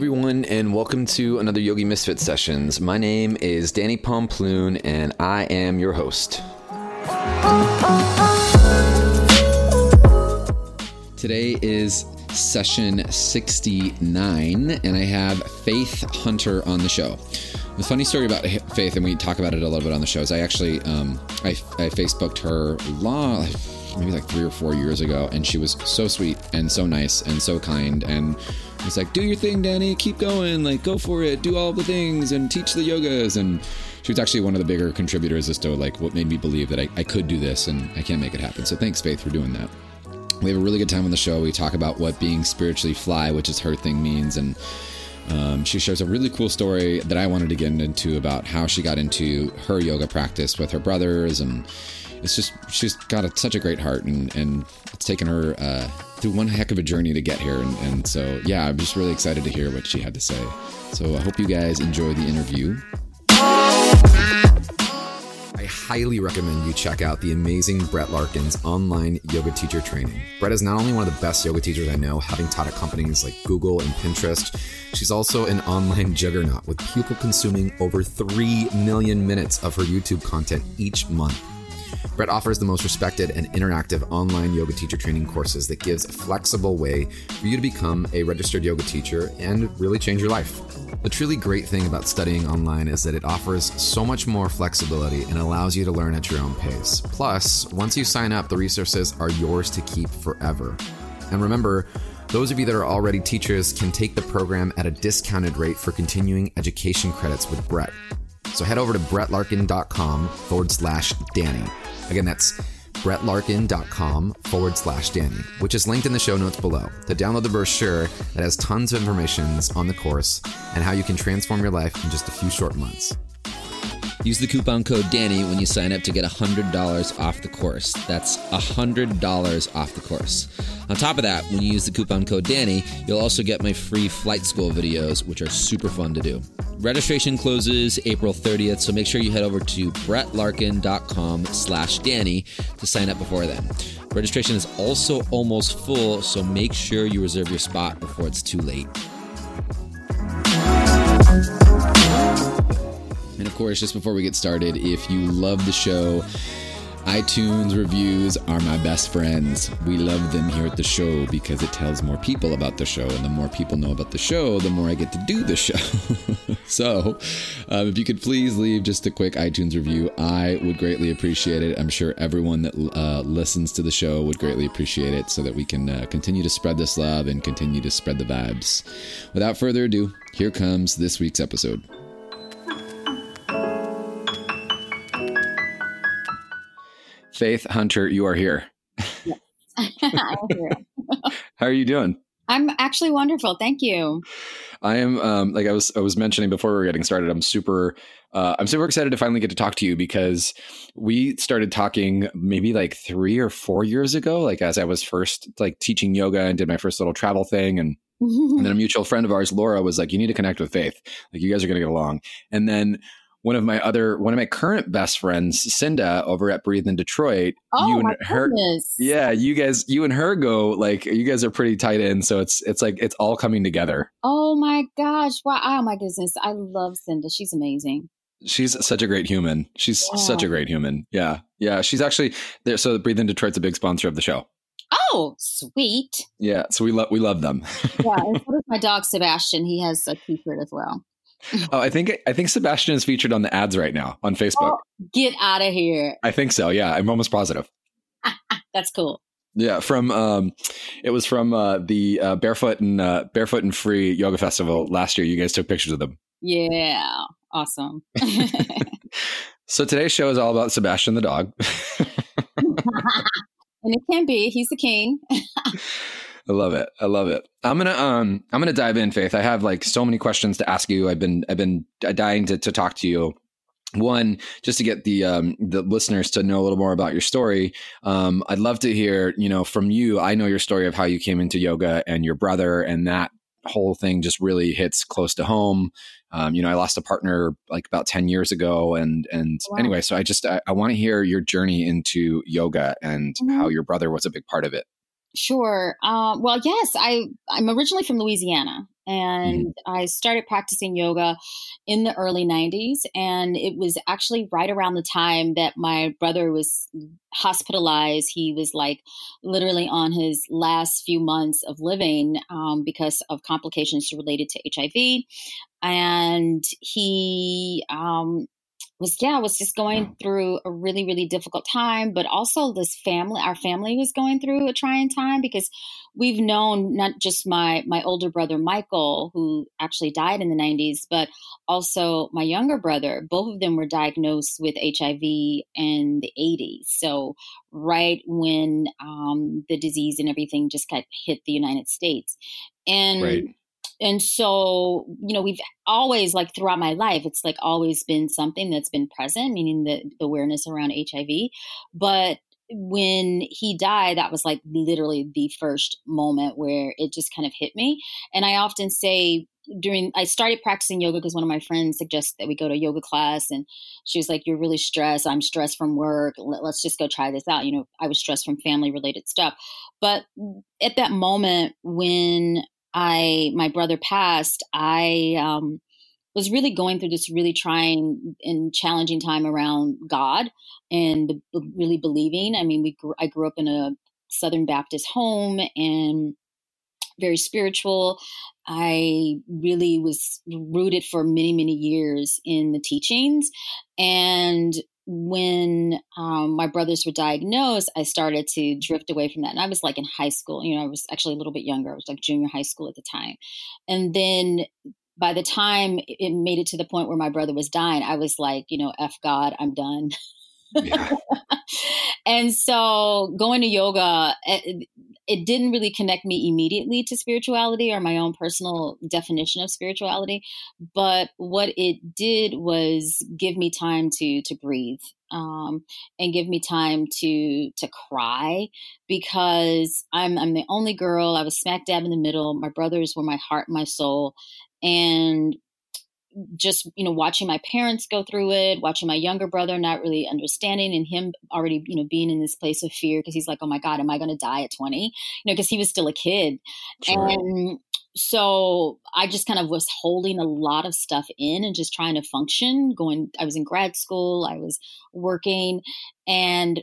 everyone, and welcome to another Yogi Misfit Sessions. My name is Danny Pomploon, and I am your host. Today is session 69, and I have Faith Hunter on the show. The funny story about Faith, and we talk about it a little bit on the show, is I actually um, I, I Facebooked her long, maybe like three or four years ago, and she was so sweet and so nice and so kind and it's like, do your thing, Danny. Keep going. Like, go for it. Do all the things and teach the yogas. And she was actually one of the bigger contributors as to like what made me believe that I, I could do this and I can make it happen. So thanks, Faith, for doing that. We have a really good time on the show. We talk about what being spiritually fly, which is her thing, means. And um, she shares a really cool story that I wanted to get into about how she got into her yoga practice with her brothers and it's just she's got a, such a great heart and and it's taken her uh, through one heck of a journey to get here and, and so yeah i'm just really excited to hear what she had to say so i hope you guys enjoy the interview I highly recommend you check out the amazing Brett Larkin's online yoga teacher training. Brett is not only one of the best yoga teachers I know, having taught at companies like Google and Pinterest, she's also an online juggernaut with people consuming over 3 million minutes of her YouTube content each month. Brett offers the most respected and interactive online yoga teacher training courses that gives a flexible way for you to become a registered yoga teacher and really change your life. The truly great thing about studying online is that it offers so much more flexibility and allows you to learn at your own pace. Plus, once you sign up, the resources are yours to keep forever. And remember, those of you that are already teachers can take the program at a discounted rate for continuing education credits with Brett. So head over to brettlarkin.com forward slash Danny. Again, that's brettlarkin.com forward slash Danny, which is linked in the show notes below to download the brochure that has tons of information on the course and how you can transform your life in just a few short months. Use the coupon code Danny when you sign up to get $100 off the course. That's $100 off the course. On top of that, when you use the coupon code Danny, you'll also get my free flight school videos, which are super fun to do. Registration closes April 30th, so make sure you head over to brettlarkin.com slash Danny to sign up before then. Registration is also almost full, so make sure you reserve your spot before it's too late. Course, just before we get started, if you love the show, iTunes reviews are my best friends. We love them here at the show because it tells more people about the show. And the more people know about the show, the more I get to do the show. so, um, if you could please leave just a quick iTunes review, I would greatly appreciate it. I'm sure everyone that uh, listens to the show would greatly appreciate it so that we can uh, continue to spread this love and continue to spread the vibes. Without further ado, here comes this week's episode. Faith Hunter, you are here. Yes. I'm here. How are you doing? I'm actually wonderful. Thank you. I am um, like I was I was mentioning before we were getting started. I'm super uh, I'm super excited to finally get to talk to you because we started talking maybe like three or four years ago. Like as I was first like teaching yoga and did my first little travel thing, and and then a mutual friend of ours, Laura, was like, "You need to connect with Faith. Like you guys are going to get along." And then one of my other one of my current best friends cinda over at breathe in detroit oh, you and my her goodness. yeah you guys you and her go like you guys are pretty tight in so it's it's like it's all coming together Oh my gosh. Wow. Oh my goodness. I love Cinda. She's amazing. she's such a great human she's Yeah. such a great human yeah yeah she's actually there so breathe in detroit's a big sponsor of the show Oh, sweet. yeah so we love we love them Yeah. and so does my dog Sebastian. He has a t-shirt as well. Oh i think i think sebastian is featured on the ads right now on facebook Oh, get out of here. i think so yeah i'm almost positive That's cool. Yeah, from um, it was from uh, the uh, barefoot and uh, barefoot and free yoga festival last year. You guys took pictures of them. Yeah. Awesome. So today's show is all about Sebastian the dog. and it can be. He's the king. I love it. I love it. I'm gonna um I'm gonna dive in, Faith. I have like so many questions to ask you. I've been I've been dying to to talk to you. One, just to get the um, the listeners to know a little more about your story. Um, I'd love to hear, you know, from you. I know your story of how you came into yoga and your brother, and that whole thing just really hits close to home. Um, you know, I lost a partner like about ten years ago, and and Wow. anyway, so I just I, I want to hear your journey into yoga and Mhm. how your brother was a big part of it. Sure. Um, well, yes, I I'm originally from Louisiana, and mm-hmm. I started practicing yoga in the early 90s. And it was actually right around the time that my brother was hospitalized. He was like literally on his last few months of living um, because of complications related to HIV. And he um, was yeah I was just going through a really really difficult time but also this family our family was going through a trying time because we've known not just my my older brother michael who actually died in the 90s but also my younger brother. Both of them were diagnosed with hiv in the 80s so right when um, the disease and everything just got hit the united states. And right and so you know we've always like throughout my life it's like always been something that's been present meaning the, the awareness around hiv but when he died that was like literally the first moment where it just kind of hit me. And i often say during i started practicing yoga because one of my friends suggested that we go to yoga class and she was like you're really stressed. I'm stressed from work. Let's just go try this out. You know i was stressed from family related stuff. But at that moment when I my brother passed, I um, was really going through this really trying and challenging time around God and really believing. I mean, we grew, I grew up in a Southern Baptist home and very spiritual. I really was rooted for many, many years in the teachings. And when um, my brothers were diagnosed, I started to drift away from that. And I was like in high school, you know, I was actually a little bit younger. I was like junior high school at the time. And then by the time it made it to the point where my brother was dying, I was like, you know, F God, I'm done. And so going to yoga, it, it, didn't really connect me immediately to spirituality or my own personal definition of spirituality. But what it did was give me time to to breathe um, and give me time to to cry because I'm I'm the only girl. I was smack dab in the middle. My brothers were my heart, my soul, and just you know watching my parents go through it watching my younger brother not really understanding and him already you know being in this place of fear because he's like oh my god am i going to die at 20 you know because he was still a kid sure. and so i just kind of was holding a lot of stuff in and just trying to function going i was in grad school i was working and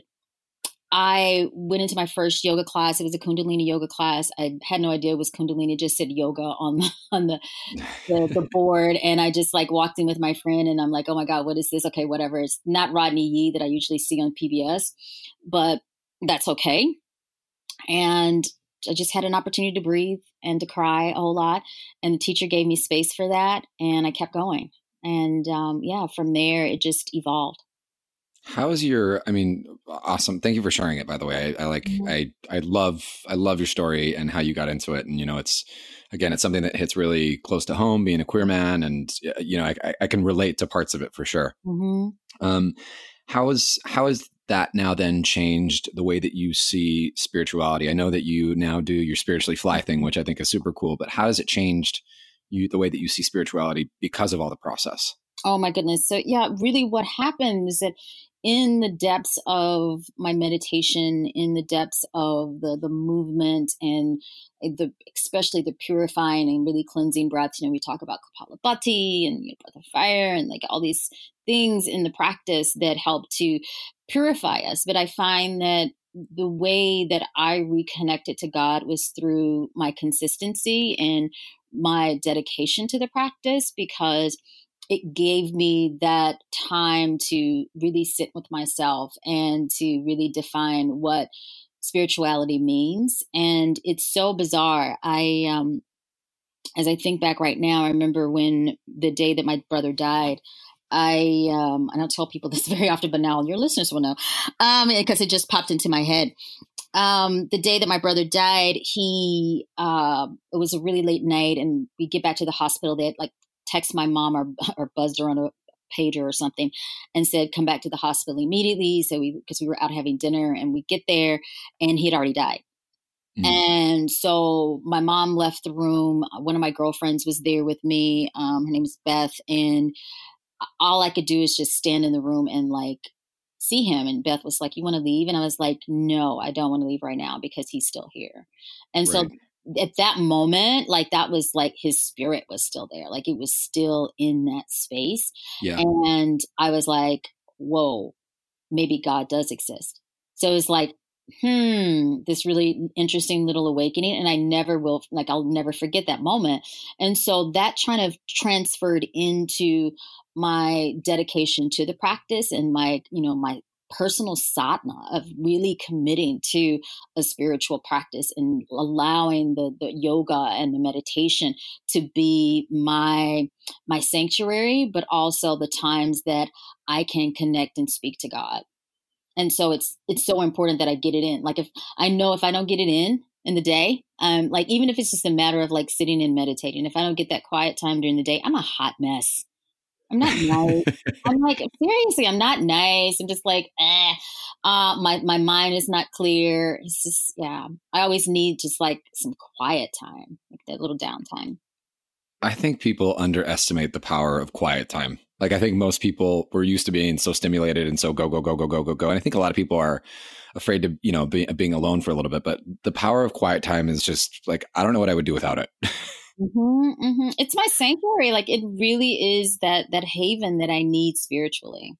I went into my first yoga class. It was a Kundalini yoga class. I had no idea it was Kundalini. Just said yoga on the on the, the, the board, and I just like walked in with my friend, and I'm like, oh my god, what is this? Okay, whatever. It's not Rodney Yee that I usually see on PBS, but that's okay. And I just had an opportunity to breathe and to cry a whole lot, and the teacher gave me space for that, and I kept going. And um, yeah, from there it just evolved. How is your? I mean, awesome. Thank you for sharing it. By the way, I, I like. Mm-hmm. I I love. I love your story and how you got into it. And you know, it's again, it's something that hits really close to home. Being a queer man, and you know, I, I can relate to parts of it for sure. Mm-hmm. Um, how is how is that now then changed the way that you see spirituality? I know that you now do your spiritually fly thing, which I think is super cool. But how has it changed you the way that you see spirituality because of all the process? Oh my goodness. So yeah, really what happened is that in the depths of my meditation, in the depths of the the movement and the especially the purifying and really cleansing breaths. You know, we talk about Kapalabhati and you know, breath of fire and like all these things in the practice that help to purify us. But I find that the way that I reconnected to God was through my consistency and my dedication to the practice because it gave me that time to really sit with myself and to really define what spirituality means. And it's so bizarre. I, um, as I think back right now, I remember when the day that my brother died, I um, I don't tell people this very often, but now your listeners will know um, because it just popped into my head. Um, the day that my brother died, he uh, it was a really late night, and we get back to the hospital. They had like text my mom or, or buzzed her on a pager or something and said, come back to the hospital immediately. So we, because we were out having dinner and we get there and he had already died. Mm-hmm. And so my mom left the room. One of my girlfriends was there with me. Um, her name is Beth. And all I could do is just stand in the room and like see him. And Beth was like, You want to leave? And I was like, No, I don't want to leave right now because he's still here. And right. so at that moment, like that was like his spirit was still there. Like it was still in that space. Yeah. And I was like, whoa, maybe God does exist. So it's like, hmm, this really interesting little awakening. And I never will, like, I'll never forget that moment. And so that kind of transferred into my dedication to the practice and my, you know, my personal sadhana of really committing to a spiritual practice and allowing the, the yoga and the meditation to be my my sanctuary but also the times that i can connect and speak to god. And so it's it's so important that i get it in. Like if i know if i don't get it in in the day um like even if it's just a matter of like sitting and meditating if i don't get that quiet time during the day i'm a hot mess I'm not nice. I'm like, seriously, I'm not nice. I'm just like, eh. Uh, my my mind is not clear. It's just, yeah. I always need just like some quiet time, like that little downtime. I think people underestimate the power of quiet time. Like I think most people were used to being so stimulated and so go go go go go go go. And I think a lot of people are afraid to you know be, being alone for a little bit. But the power of quiet time is just like I don't know what I would do without it. Mm-hmm, mm-hmm. It's my sanctuary. Like it really is that that haven that I need spiritually.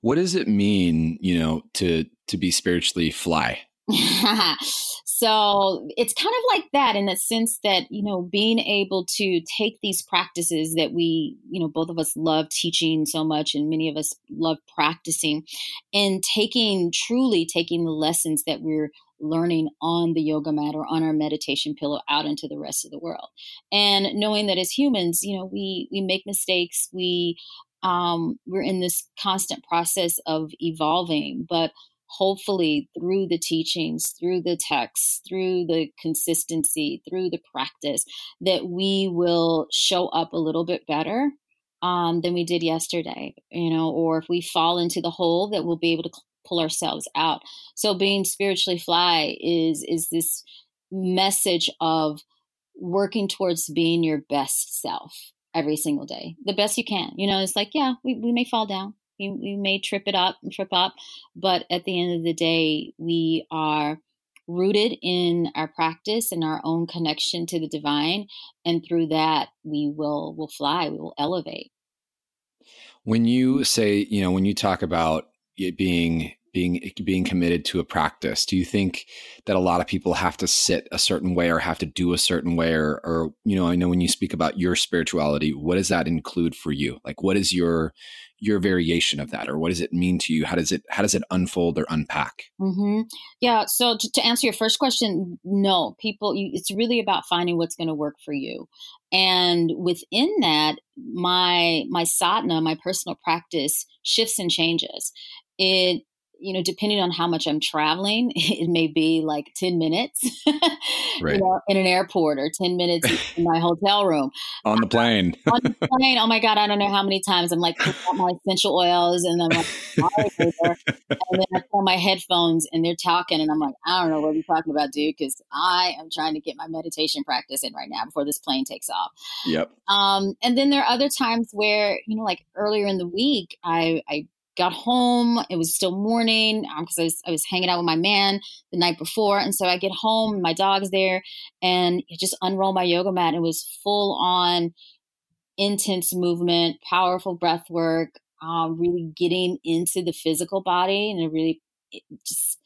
What does it mean, you know, to to be spiritually fly? so it's kind of like that in the sense that you know being able to take these practices that we you know both of us love teaching so much and many of us love practicing and taking truly taking the lessons that we're learning on the yoga mat or on our meditation pillow out into the rest of the world. And knowing that as humans you know we we make mistakes we um, we're in this constant process of evolving but hopefully through the teachings through the texts through the consistency through the practice that we will show up a little bit better um, than we did yesterday you know or if we fall into the hole that we'll be able to pull ourselves out. So being spiritually fly is is this message of working towards being your best self every single day, the best you can. You know, it's like, yeah, we, we may fall down. We, may trip it up and trip up, but at the end of the day, we are rooted in our practice and our own connection to the divine and through that we will will fly we will elevate. When you say you know when you talk about it being being being committed to a practice do you think that a lot of people have to sit a certain way or have to do a certain way? Or, or you know i know when you speak about your spirituality what does that include for you? Like what is your your variation of that or what does it mean to you? How does it how does it unfold or unpack? Mm-hmm. yeah so to, to, answer your first question no people you, it's really about finding what's going to work for you. And within that my my sadhana my personal practice shifts and changes. It you know, depending on how much I'm traveling, it may be like 10 minutes right. you know, in an airport or 10 minutes in my hotel room. on the plane. on the plane. Oh my God, I don't know how many times I'm like out my essential oils and I'm like, and then I put on my headphones and they're talking and I'm like, I don't know what you're talking about, dude, because I am trying to get my meditation practice in right now before this plane takes off. Yep. Um, and then there are other times where, you know, like earlier in the week, I, I got home. It was still morning because um, I, was, I was hanging out with my man the night before. And so I get home, my dog's there, and just unroll my yoga mat. It was full on intense movement, powerful breath work, um, really getting into the physical body and a really just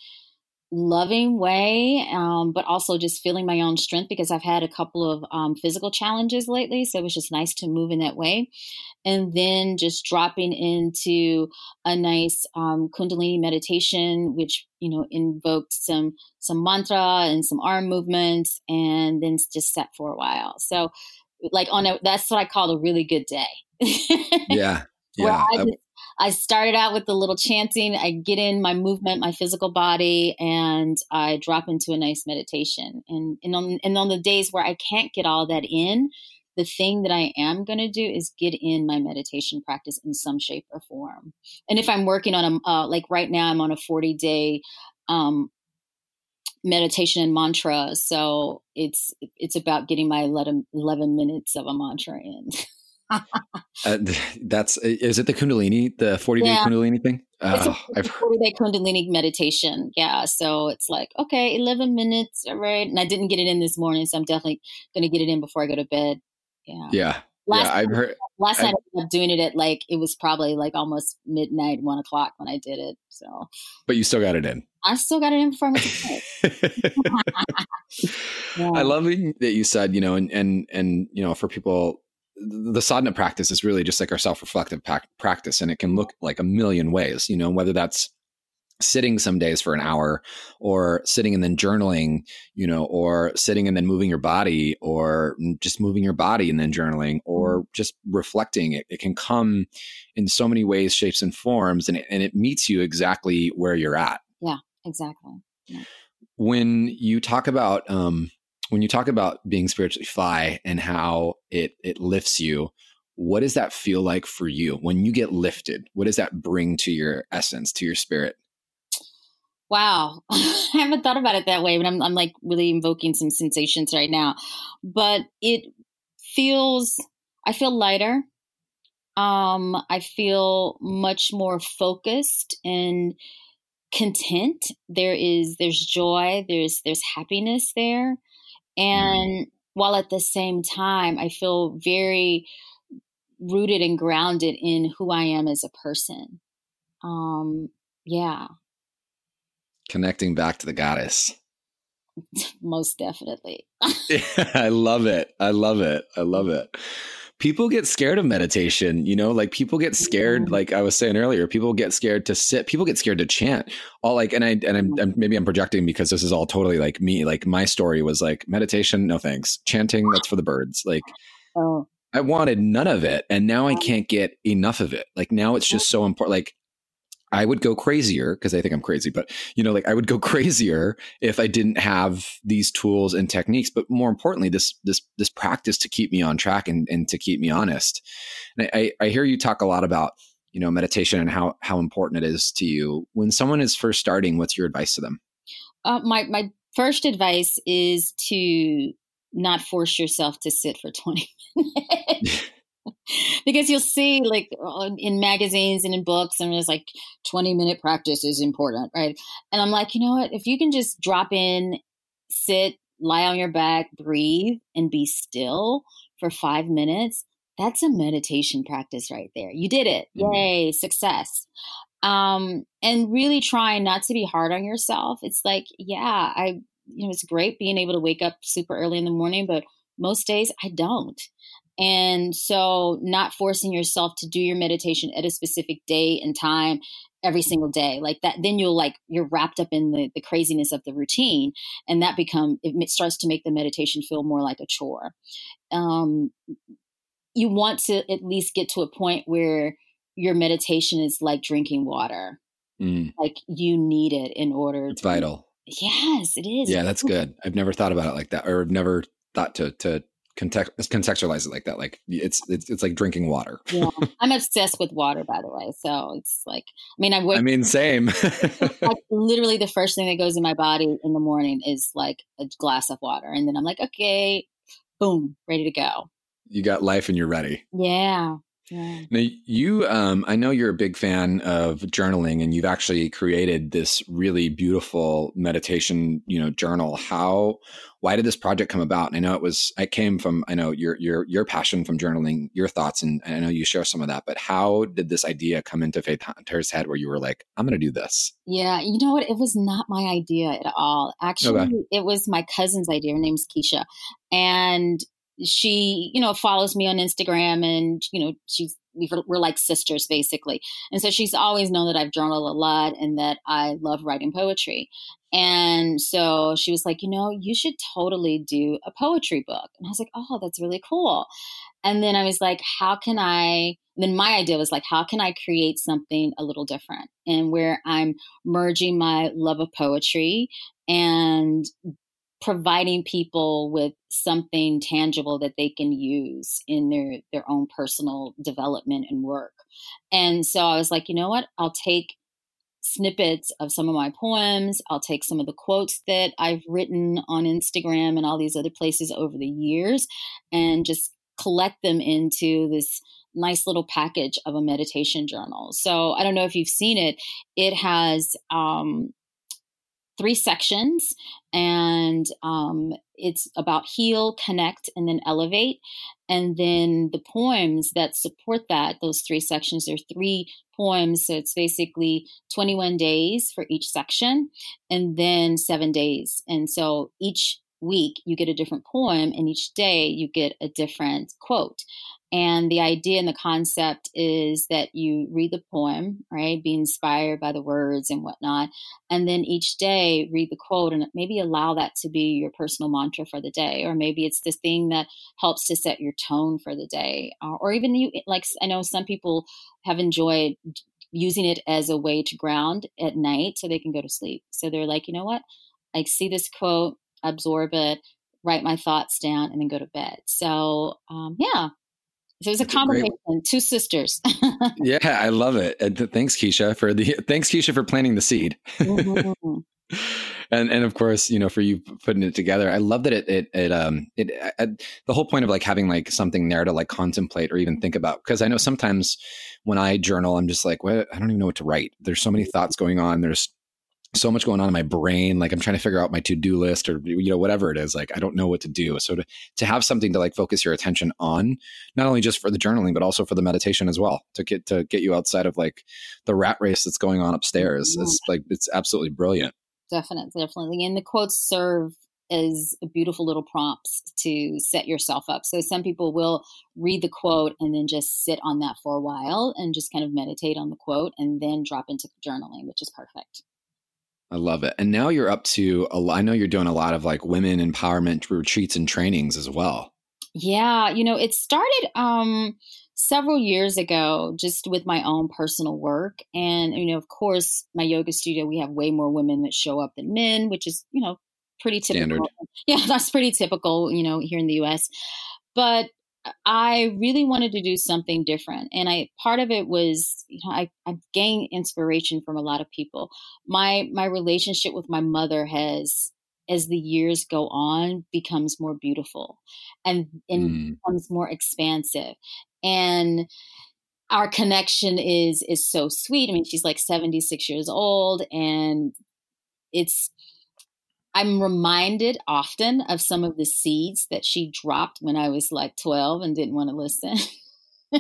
loving way, um, but also just feeling my own strength because I've had a couple of um, physical challenges lately. So it was just nice to move in that way. And then just dropping into a nice um, Kundalini meditation, which you know invoked some some mantra and some arm movements, and then just sat for a while. So, like on a that's what I call a really good day. yeah, yeah. I, just, I started out with the little chanting. I get in my movement, my physical body, and I drop into a nice meditation. And and on and on the days where I can't get all that in, the thing that I am going to do is get in my meditation practice in some shape or form. And if I'm working on a uh, like right now, I'm on a 40 day um, meditation and mantra. So it's it's about getting my 11, 11 minutes of a mantra in. uh, that's is it the Kundalini, the 40 day yeah. Kundalini thing? Uh, it's a 40 day Kundalini meditation. Yeah. So it's like, okay, 11 minutes. All right. And I didn't get it in this morning. So I'm definitely going to get it in before I go to bed. Yeah. Yeah. Last, yeah, I've heard. Last night I ended up doing it at like it was probably like almost midnight, one o'clock when I did it. So, but you still got it in. I still got it in before I went to bed. yeah. I love that you said, you know, and and and you know, for people, the sadhana practice is really just like our self-reflective practice, and it can look like a million ways. You know, whether that's sitting some days for an hour or sitting and then journaling you know or sitting and then moving your body or just moving your body and then journaling or mm-hmm. just reflecting it, it can come in so many ways shapes and forms and it, and it meets you exactly where you're at yeah exactly yeah. when you talk about um when you talk about being spiritually fly and how it it lifts you what does that feel like for you when you get lifted what does that bring to your essence to your spirit Wow, I haven't thought about it that way, but I'm I'm like really invoking some sensations right now. But it feels I feel lighter. Um, I feel much more focused and content. There is there's joy, there's there's happiness there. And while at the same time I feel very rooted and grounded in who I am as a person. Um, yeah, connecting back to the goddess. Most definitely. yeah, I love it. I love it. I love it. People get scared of meditation, you know, like people get scared, like I was saying earlier, people get scared to sit, people get scared to chant. All like, and I, and I'm, I'm, maybe I'm projecting because this is all totally like me. Like my story was like meditation, no thanks. Chanting, that's for the birds. Like, oh. I wanted none of it. And now I oh. can't get enough of it. Like now it's just so important. Like I would go crazier because I think I'm crazy, but you know, like I would go crazier if I didn't have these tools and techniques, but more importantly, this this this practice to keep me on track and, and to keep me honest. And I, I hear you talk a lot about, you know, meditation and how how important it is to you. When someone is first starting, what's your advice to them? Uh, my my first advice is to not force yourself to sit for 20 minutes. because you'll see like in magazines and in books and it's like 20 minute practice is important right? And i'm like you know what? If you can just drop in sit lie on your back breathe and be still for five minutes that's a meditation practice right there. You did it. Mm-hmm. yay. Success. Um, and really trying not to be hard on yourself. It's like yeah i you know it's great being able to wake up super early in the morning but most days i don't and so, not forcing yourself to do your meditation at a specific day and time every single day like that then you'll like you're wrapped up in the, the craziness of the routine and that become it starts to make the meditation feel more like a chore. Um, you want to at least get to a point where your meditation is like drinking water. Mm. like you need it in order it's to, vital. Yes it is. Yeah that's good. I've never thought about it like that or never thought to to context contextualize it like that like it's it's, it's like drinking water. Yeah. I'm obsessed with water by the way so it's like i mean i i mean same. like literally the first thing that goes in my body in the morning is like a glass of water and then i'm like okay boom ready to go. You got life and you're ready. Yeah yeah. Now you, um, I know you're a big fan of journaling, and you've actually created this really beautiful meditation, you know, journal. How, why did this project come about? And I know it was, I came from, I know your your your passion from journaling, your thoughts, and, and I know you share some of that. But how did this idea come into Faith Hunter's head, where you were like, I'm going to do this? Yeah, you know what? It was not my idea at all. Actually, okay. it was my cousin's idea. Her name's Keisha, and she, you know, follows me on Instagram and, you know, she's, we're like sisters basically. And so she's always known that I've journaled a lot and that I love writing poetry. And so she was like, you know, you should totally do a poetry book. And I was like, oh, that's really cool. And then I was like, how can I? then my idea was like, how can I create something a little different and where I'm merging my love of poetry and providing people with something tangible that they can use in their their own personal development and work. And so I was like, you know what? I'll take snippets of some of my poems. I'll take some of the quotes that I've written on Instagram and all these other places over the years and just collect them into this nice little package of a meditation journal. So I don't know if you've seen it. It has um, three sections, and um, it's about heal, connect, and then elevate. And then the poems that support that, those three sections, are three poems. So it's basically 21 days for each section and then seven days. And so each week you get a different poem, and each day you get a different quote. And the idea and the concept is that you read the poem, right? Be inspired by the words and whatnot. And then each day read the quote and maybe allow that to be your personal mantra for the day. Or maybe it's the thing that helps to set your tone for the day. Uh, or even you, like, I know some people have enjoyed using it as a way to ground at night so they can go to sleep. So they're like, you know what? I see this quote, absorb it, write my thoughts down, and then go to bed. So, um, yeah, so it was a combination, great... two sisters. yeah, I love it. And thanks, Keisha, for the thanks, Keisha, for planting the seed. Mm-hmm. and and of course, you know, for you putting it together, I love that it it it um it, it the whole point of like having like something there to like contemplate or even think about because I know sometimes when I journal, I'm just like, what I don't even know what to write. There's so many thoughts going on. There's so much going on in my brain like i'm trying to figure out my to-do list or you know whatever it is like i don't know what to do so to to have something to like focus your attention on not only just for the journaling but also for the meditation as well to get to get you outside of like the rat race that's going on upstairs mm-hmm. is like it's absolutely brilliant definitely definitely and the quotes serve as beautiful little prompts to set yourself up. So some people will read the quote and then just sit on that for a while and just kind of meditate on the quote and then drop into journaling, which is perfect. I love it. And now you're up to, a, I know you're doing a lot of like women empowerment retreats and trainings as well. Yeah. You know, it started um, several years ago just with my own personal work. And, you know, of course, my yoga studio, we have way more women that show up than men, which is, you know, pretty typical. Standard. Yeah, that's pretty typical, you know, here in the US. But I really wanted to do something different. And I part of it was, you know, I, I gained inspiration from a lot of people. My my relationship with my mother has as the years go on becomes more beautiful and and mm. becomes more expansive. And our connection is is so sweet. I mean, she's like 76 years old and it's I'm reminded often of some of the seeds that she dropped when I was like 12 and didn't want to listen.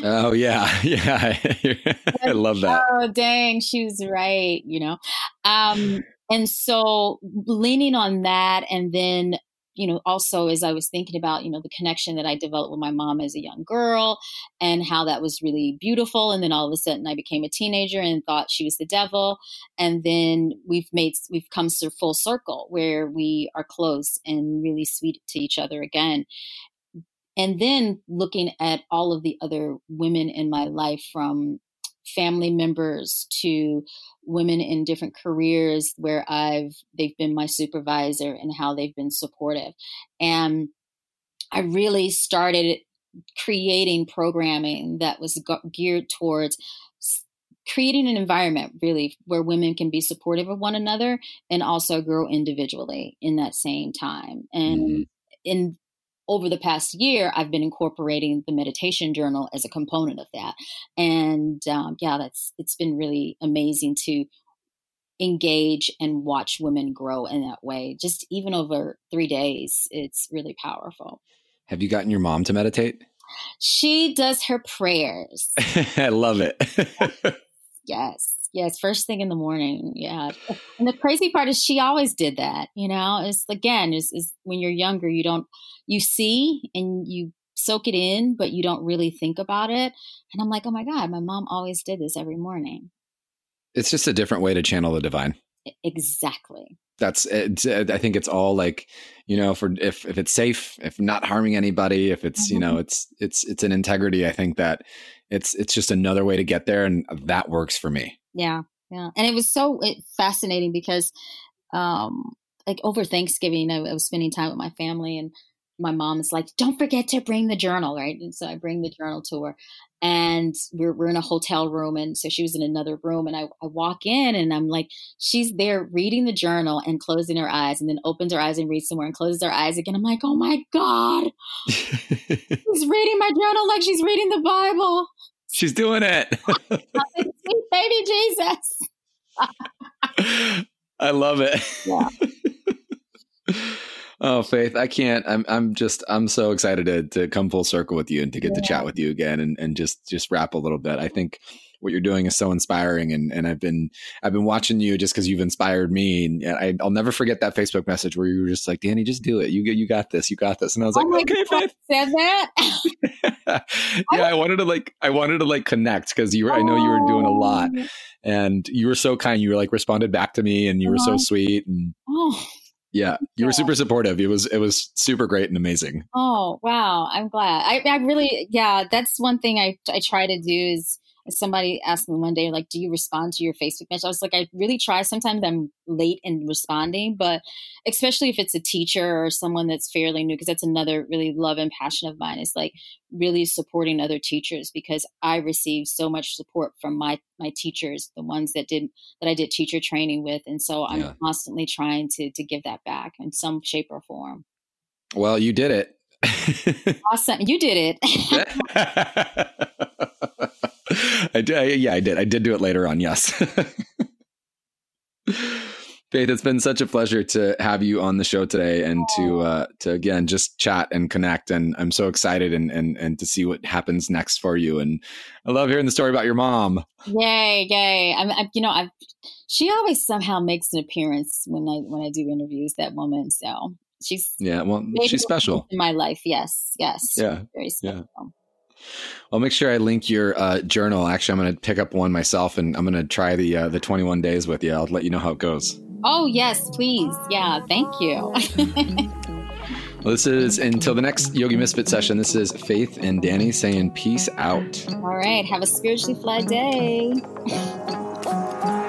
oh yeah, yeah, I love that. Oh dang, she was right. You know, um, and so leaning on that, and then you know, also as I was thinking about, you know, the connection that I developed with my mom as a young girl and how that was really beautiful. And then all of a sudden I became a teenager and thought she was the devil. And then we've made, we've come to full circle where we are close and really sweet to each other again. And then looking at all of the other women in my life from family members to women in different careers where I've they've been my supervisor and how they've been supportive. And I really started creating programming that was geared towards creating an environment really where women can be supportive of one another and also grow individually in that same time and mm-hmm. in over the past year, I've been incorporating the meditation journal as a component of that. And um, yeah, that's it's been really amazing to engage and watch women grow in that way. Just even over three days, it's really powerful. Have you gotten your mom to meditate? She does her prayers. I love it. yes. Yes, first thing in the morning. Yeah. And the crazy part is she always did that, you know. It's again, is is when you're younger, you don't you see and you soak it in, but you don't really think about it. And I'm like, "Oh my god, my mom always did this every morning." It's just a different way to channel the divine. Exactly. That's it. I think it's all like, you know, for if if it's safe, if not harming anybody, if it's, mm-hmm. you know, mm-hmm. it's it's it's an integrity, I think that it's it's just another way to get there and that works for me. Yeah, yeah, and it was so fascinating because, um, like over Thanksgiving, I, I was spending time with my family, and my mom is like, "Don't forget to bring the journal, right?" And so I bring the journal to her, and we're, we're in a hotel room and so she was in another room and I, I walk in and i'm like she's there reading the journal and closing her eyes and then opens her eyes and reads somewhere and closes her eyes again. I'm like oh my god. She's reading my journal like she's reading the bible she's doing it sweet baby jesus i love it yeah Oh, Faith, I can't. I'm I'm just I'm so excited to to come full circle with you and to get yeah. to chat with you again and and just just wrap a little bit. I think what you're doing is so inspiring and and I've been I've been watching you just because you've inspired me and I, will never forget that Facebook message where you were just like Danny just do it you you got this you got this and I was oh like okay God, said that yeah I wanted to like I wanted to like connect because you were I know you were doing a lot oh. and you were so kind you were like responded back to me and you were so sweet and oh yeah, you yeah. were super supportive. It was it was super great and amazing. Oh wow, I'm glad. I, I really yeah, that's one thing I I try to do is somebody asked me one day, like, do you respond to your Facebook message? I was like, I really try. Sometimes I'm late in responding, but especially if it's a teacher or someone that's fairly new, because that's another really love and passion of mine is like really supporting other teachers because I receive so much support from my my teachers, the ones that did that I did teacher training with. And so I'm yeah. constantly trying to to give that back in some shape or form. Well, you did it. awesome. You did it. I did. Yeah, I did. I did do it later on. Yes. Faith, it's been such a pleasure to have you on the show today and to uh, to again just chat and connect. And I'm so excited and and and to see what happens next for you. And I love hearing the story about your mom. Yay, yay! I'm, I, you know, I she always somehow makes an appearance when I when I do interviews. That woman, so she's yeah, well, she's special in my life. Yes, yes, yeah, very special. Yeah. I'll make sure I link your uh, journal. Actually, I'm going to pick up one myself, and I'm going to try the uh, the 21 days with you. I'll let you know how it goes. Oh yes, please. Yeah, thank you. well, this is until the next Yogi Misfit session. This is Faith and Danny saying peace out. All right. Have a spiritually fly day.